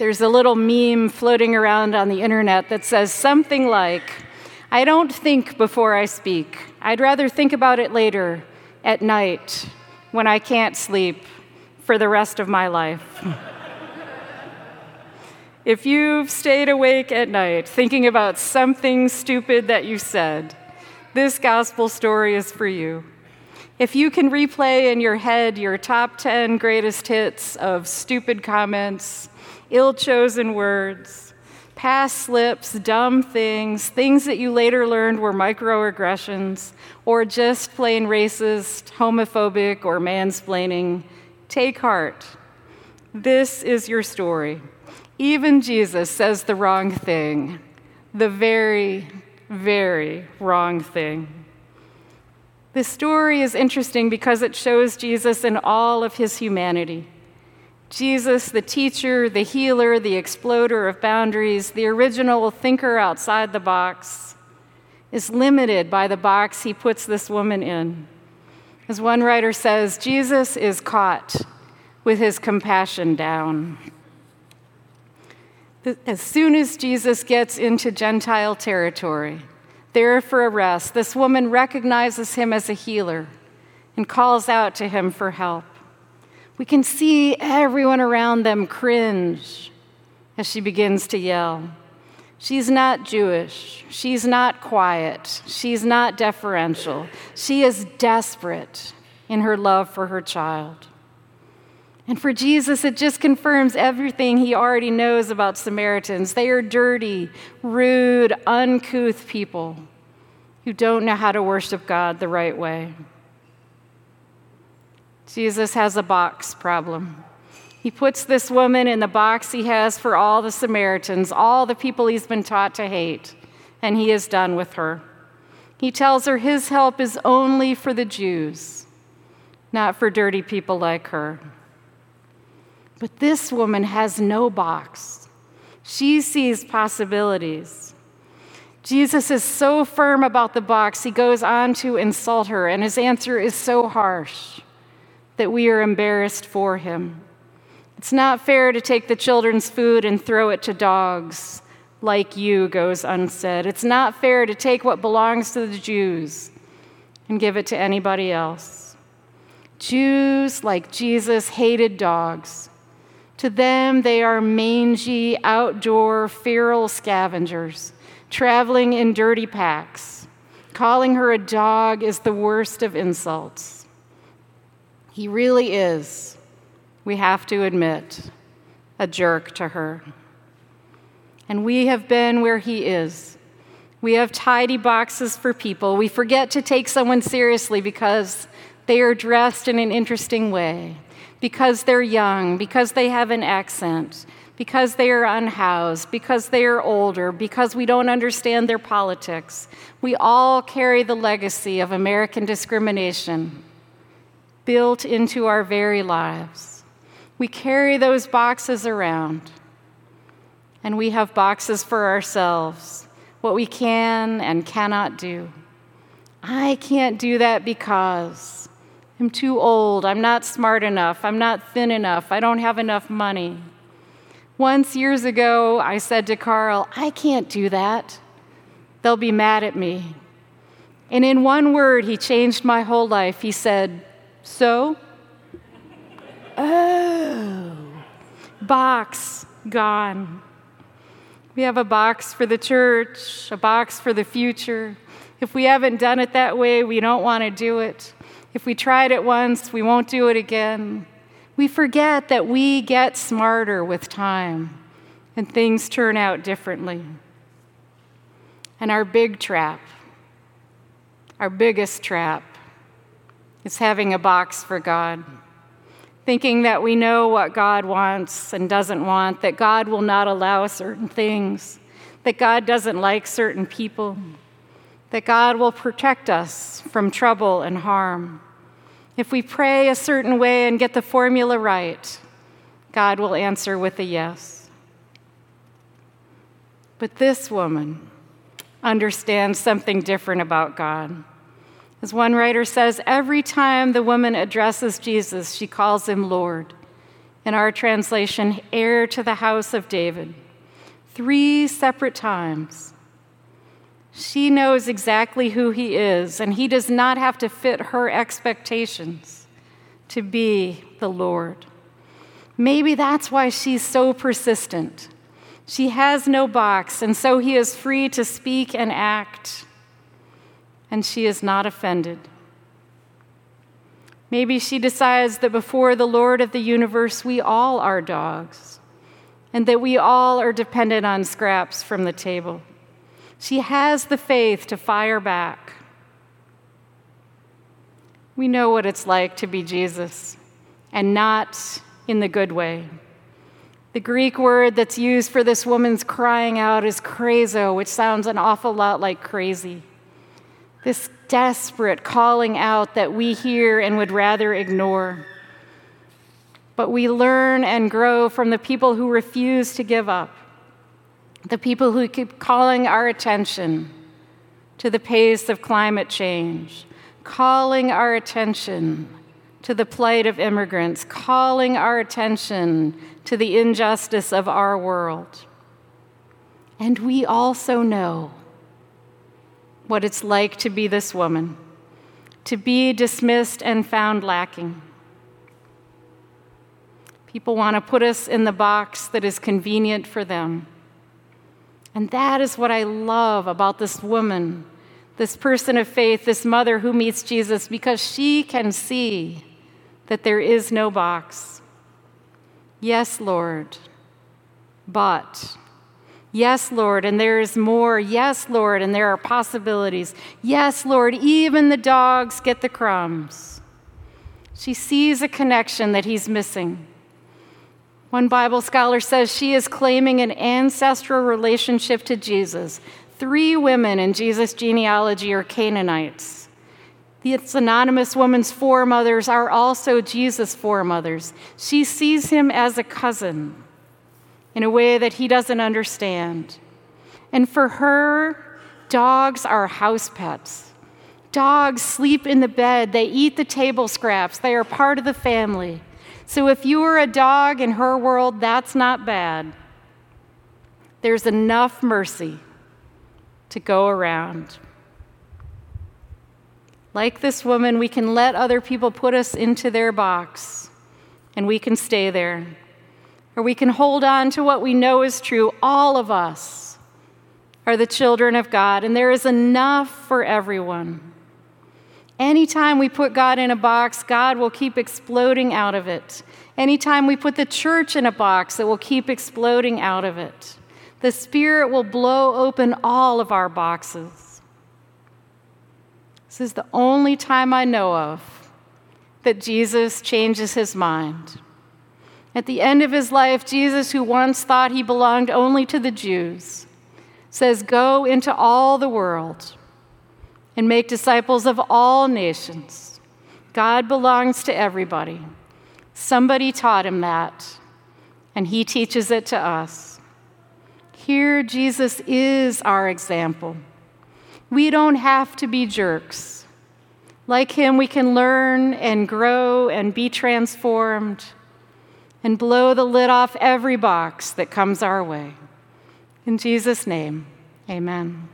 There's a little meme floating around on the internet that says something like, I don't think before I speak. I'd rather think about it later, at night, when I can't sleep, for the rest of my life. if you've stayed awake at night thinking about something stupid that you said, this gospel story is for you. If you can replay in your head your top 10 greatest hits of stupid comments, ill chosen words, past slips, dumb things, things that you later learned were microaggressions, or just plain racist, homophobic, or mansplaining, take heart. This is your story. Even Jesus says the wrong thing, the very, very wrong thing. This story is interesting because it shows Jesus in all of his humanity. Jesus, the teacher, the healer, the exploder of boundaries, the original thinker outside the box, is limited by the box he puts this woman in. As one writer says, Jesus is caught with his compassion down. As soon as Jesus gets into Gentile territory, there for a rest, this woman recognizes him as a healer and calls out to him for help. We can see everyone around them cringe as she begins to yell. She's not Jewish. She's not quiet. She's not deferential. She is desperate in her love for her child. And for Jesus, it just confirms everything he already knows about Samaritans. They are dirty, rude, uncouth people who don't know how to worship God the right way. Jesus has a box problem. He puts this woman in the box he has for all the Samaritans, all the people he's been taught to hate, and he is done with her. He tells her his help is only for the Jews, not for dirty people like her. But this woman has no box. She sees possibilities. Jesus is so firm about the box, he goes on to insult her, and his answer is so harsh that we are embarrassed for him. It's not fair to take the children's food and throw it to dogs, like you goes unsaid. It's not fair to take what belongs to the Jews and give it to anybody else. Jews, like Jesus, hated dogs. To them, they are mangy, outdoor, feral scavengers, traveling in dirty packs. Calling her a dog is the worst of insults. He really is, we have to admit, a jerk to her. And we have been where he is. We have tidy boxes for people. We forget to take someone seriously because they are dressed in an interesting way because they're young, because they have an accent, because they are unhoused, because they are older, because we don't understand their politics. We all carry the legacy of American discrimination built into our very lives. We carry those boxes around, and we have boxes for ourselves, what we can and cannot do. I can't do that because. I'm too old. I'm not smart enough. I'm not thin enough. I don't have enough money. Once years ago, I said to Carl, I can't do that. They'll be mad at me. And in one word, he changed my whole life. He said, So? Oh, box gone. We have a box for the church, a box for the future. If we haven't done it that way, we don't want to do it. If we tried it once, we won't do it again. We forget that we get smarter with time and things turn out differently. And our big trap, our biggest trap, is having a box for God. Thinking that we know what God wants and doesn't want, that God will not allow certain things, that God doesn't like certain people that God will protect us from trouble and harm. If we pray a certain way and get the formula right, God will answer with a yes. But this woman understands something different about God. As one writer says, every time the woman addresses Jesus, she calls him Lord. In our translation, heir to the house of David. Three separate times. She knows exactly who he is, and he does not have to fit her expectations to be the Lord. Maybe that's why she's so persistent. She has no box, and so he is free to speak and act, and she is not offended. Maybe she decides that before the Lord of the universe, we all are dogs, and that we all are dependent on scraps from the table. She has the faith to fire back. We know what it's like to be Jesus, and not in the good way. The Greek word that's used for this woman's crying out is krazo, which sounds an awful lot like crazy. This desperate calling out that we hear and would rather ignore. But we learn and grow from the people who refuse to give up, the people who keep calling our attention to the pace of climate change, calling our attention to the plight of immigrants, calling our attention to the injustice of our world. And we also know what it's like to be this woman, to be dismissed and found lacking. People want to put us in the box that is convenient for them. And that is what I love about this woman, this person of faith, this mother who meets Jesus, because she can see that there is no box. Yes, Lord, but. Yes, Lord, and there is more. Yes, Lord, and there are possibilities. Yes, Lord, even the dogs get the crumbs. She sees a connection that he's missing. One Bible scholar says she is claiming an ancestral relationship to Jesus. Three women in Jesus' genealogy are Canaanites. This anonymous woman's foremothers are also Jesus' foremothers. She sees him as a cousin in a way that he doesn't understand. And for her, dogs are house pets. Dogs sleep in the bed, they eat the table scraps, they are part of the family. So if you are a dog in her world, that's not bad. There's enough mercy to go around. Like this woman, we can let other people put us into their box and we can stay there. Or we can hold on to what we know is true. All of us are the children of God, and there is enough for everyone. Anytime we put God in a box, God will keep exploding out of it. Anytime we put the church in a box, it will keep exploding out of it. The Spirit will blow open all of our boxes. This is the only time I know of that Jesus changes his mind. At the end of his life, Jesus, who once thought he belonged only to the Jews, says, Go into all the world and make disciples of all nations. God belongs to everybody. Somebody taught him that, and he teaches it to us. Here, Jesus is our example. We don't have to be jerks. Like him, we can learn and grow and be transformed and blow the lid off every box that comes our way. In Jesus' name, amen.